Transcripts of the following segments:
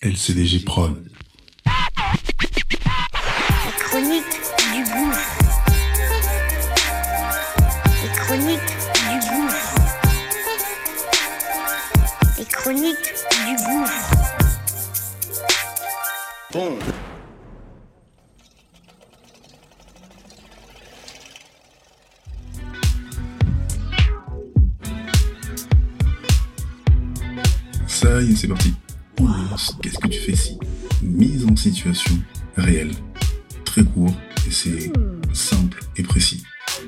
LCDG Prod. La chronique du gouffre. Les chroniques du gouffre. Les chroniques du gouffre. Boom. Ça y est, c'est parti. Qu'est-ce que tu fais si Mise en situation réelle. Très court et c'est simple et précis.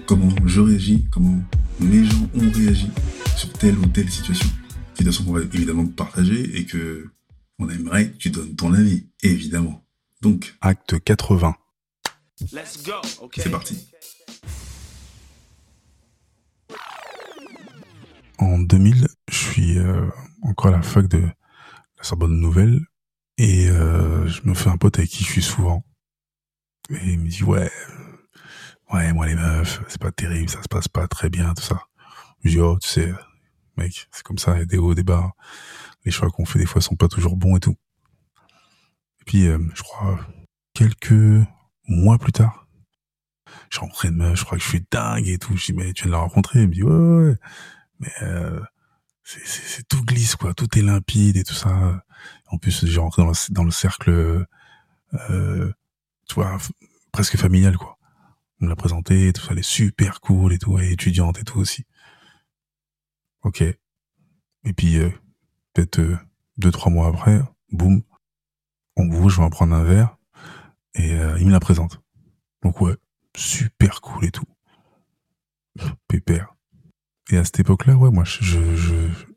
Comment je réagis, comment mes gens ont réagi sur telle ou telle situation. Situation qu'on va évidemment partager et que on aimerait que tu donnes ton avis, évidemment. Donc, acte 80. Let's go. Okay. C'est parti. En 2000, je suis euh, encore à la fac de la Sorbonne Nouvelle et euh, je me fais un pote avec qui je suis souvent. Et il me dit ouais, ouais moi les meufs, c'est pas terrible, ça se passe pas très bien tout ça. Je dis oh tu sais, mec, c'est comme ça, il des hauts, des bas. Les choix qu'on fait des fois sont pas toujours bons et tout. Et puis euh, je crois quelques mois plus tard, j'ai rencontré une meuf, je crois que je suis dingue et tout. Je dis mais tu viens de la rencontrer, il me dit ouais ouais. ouais mais euh, c'est, tout glisse quoi, tout est limpide et tout ça. En plus, j'ai rentré dans le, cercle, euh, tu vois, presque familial quoi. On l'a présenté, tout ça, elle est super cool et tout, est étudiante et tout aussi. Ok. Et puis euh, peut-être euh, deux trois mois après, boum, on bouge, on va prendre un verre et euh, il me la présente. Donc ouais, super cool et tout. Pépère. Et à cette époque-là, ouais, moi, je,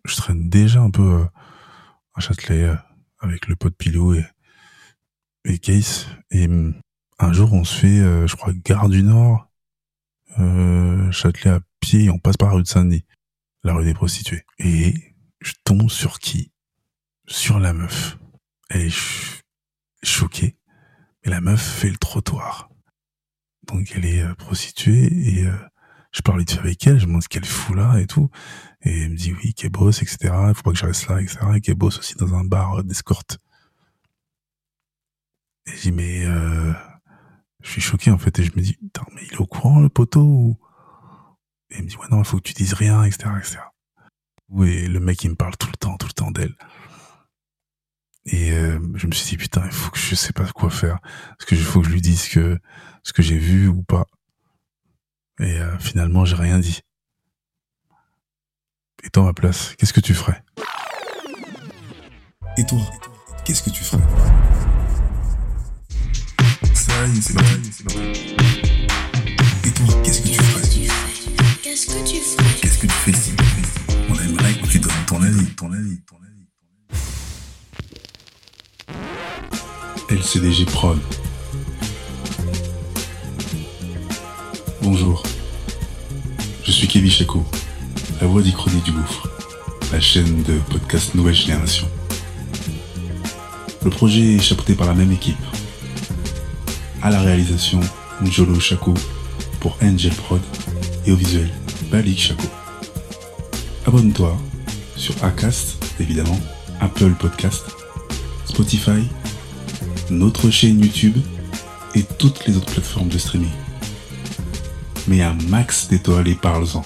je, traîne déjà un peu euh, à Châtelet euh, avec le pote Pilou et, et Case. Et hum, un jour, on se fait, euh, je crois, Gare du Nord, Châtelet à pied, et on passe par la rue de Saint-Denis, la rue des prostituées. Et je tombe sur qui? Sur la meuf. Elle est ch- choquée. Et la meuf fait le trottoir. Donc elle est prostituée et je parle vite avec elle, je me demande ce qu'elle fout là et tout. Et elle me dit oui, bosse, etc. Il faut pas que je reste là, etc. Et bosse aussi dans un bar euh, d'escorte. Et je dis mais euh, je suis choqué en fait et je me dis putain mais il est au courant le poteau ou... Et elle me dit ouais non il faut que tu dises rien, etc. etc. Et le mec il me parle tout le temps, tout le temps d'elle. Et euh, je me suis dit putain il faut que je sais pas quoi faire. Est-ce que il faut que je lui dise que ce que j'ai vu ou pas? Et euh, finalement, j'ai rien dit. Et toi, à ma place, qu'est-ce que tu ferais? Et toi, qu'est-ce que tu ferais? Ça y est, c'est. Et toi, qu'est-ce que tu ferais? Qu'est-ce que tu ferais? Qu'est-ce que tu fais ici? On aimerait que tu donnes ton avis, ton avis, ton avis. LCDG Prod. Bonjour. Je suis Kevin Chaco, la voix d'Ichronie du Gouffre, la chaîne de podcast Nouvelle Génération. Le projet est chapeauté par la même équipe. À la réalisation, Njolo Chaco pour Angel Prod et au visuel, Balik Chaco. Abonne-toi sur Acast, évidemment, Apple Podcast, Spotify, notre chaîne YouTube et toutes les autres plateformes de streaming. Mais un max d'étoiles et parle-en.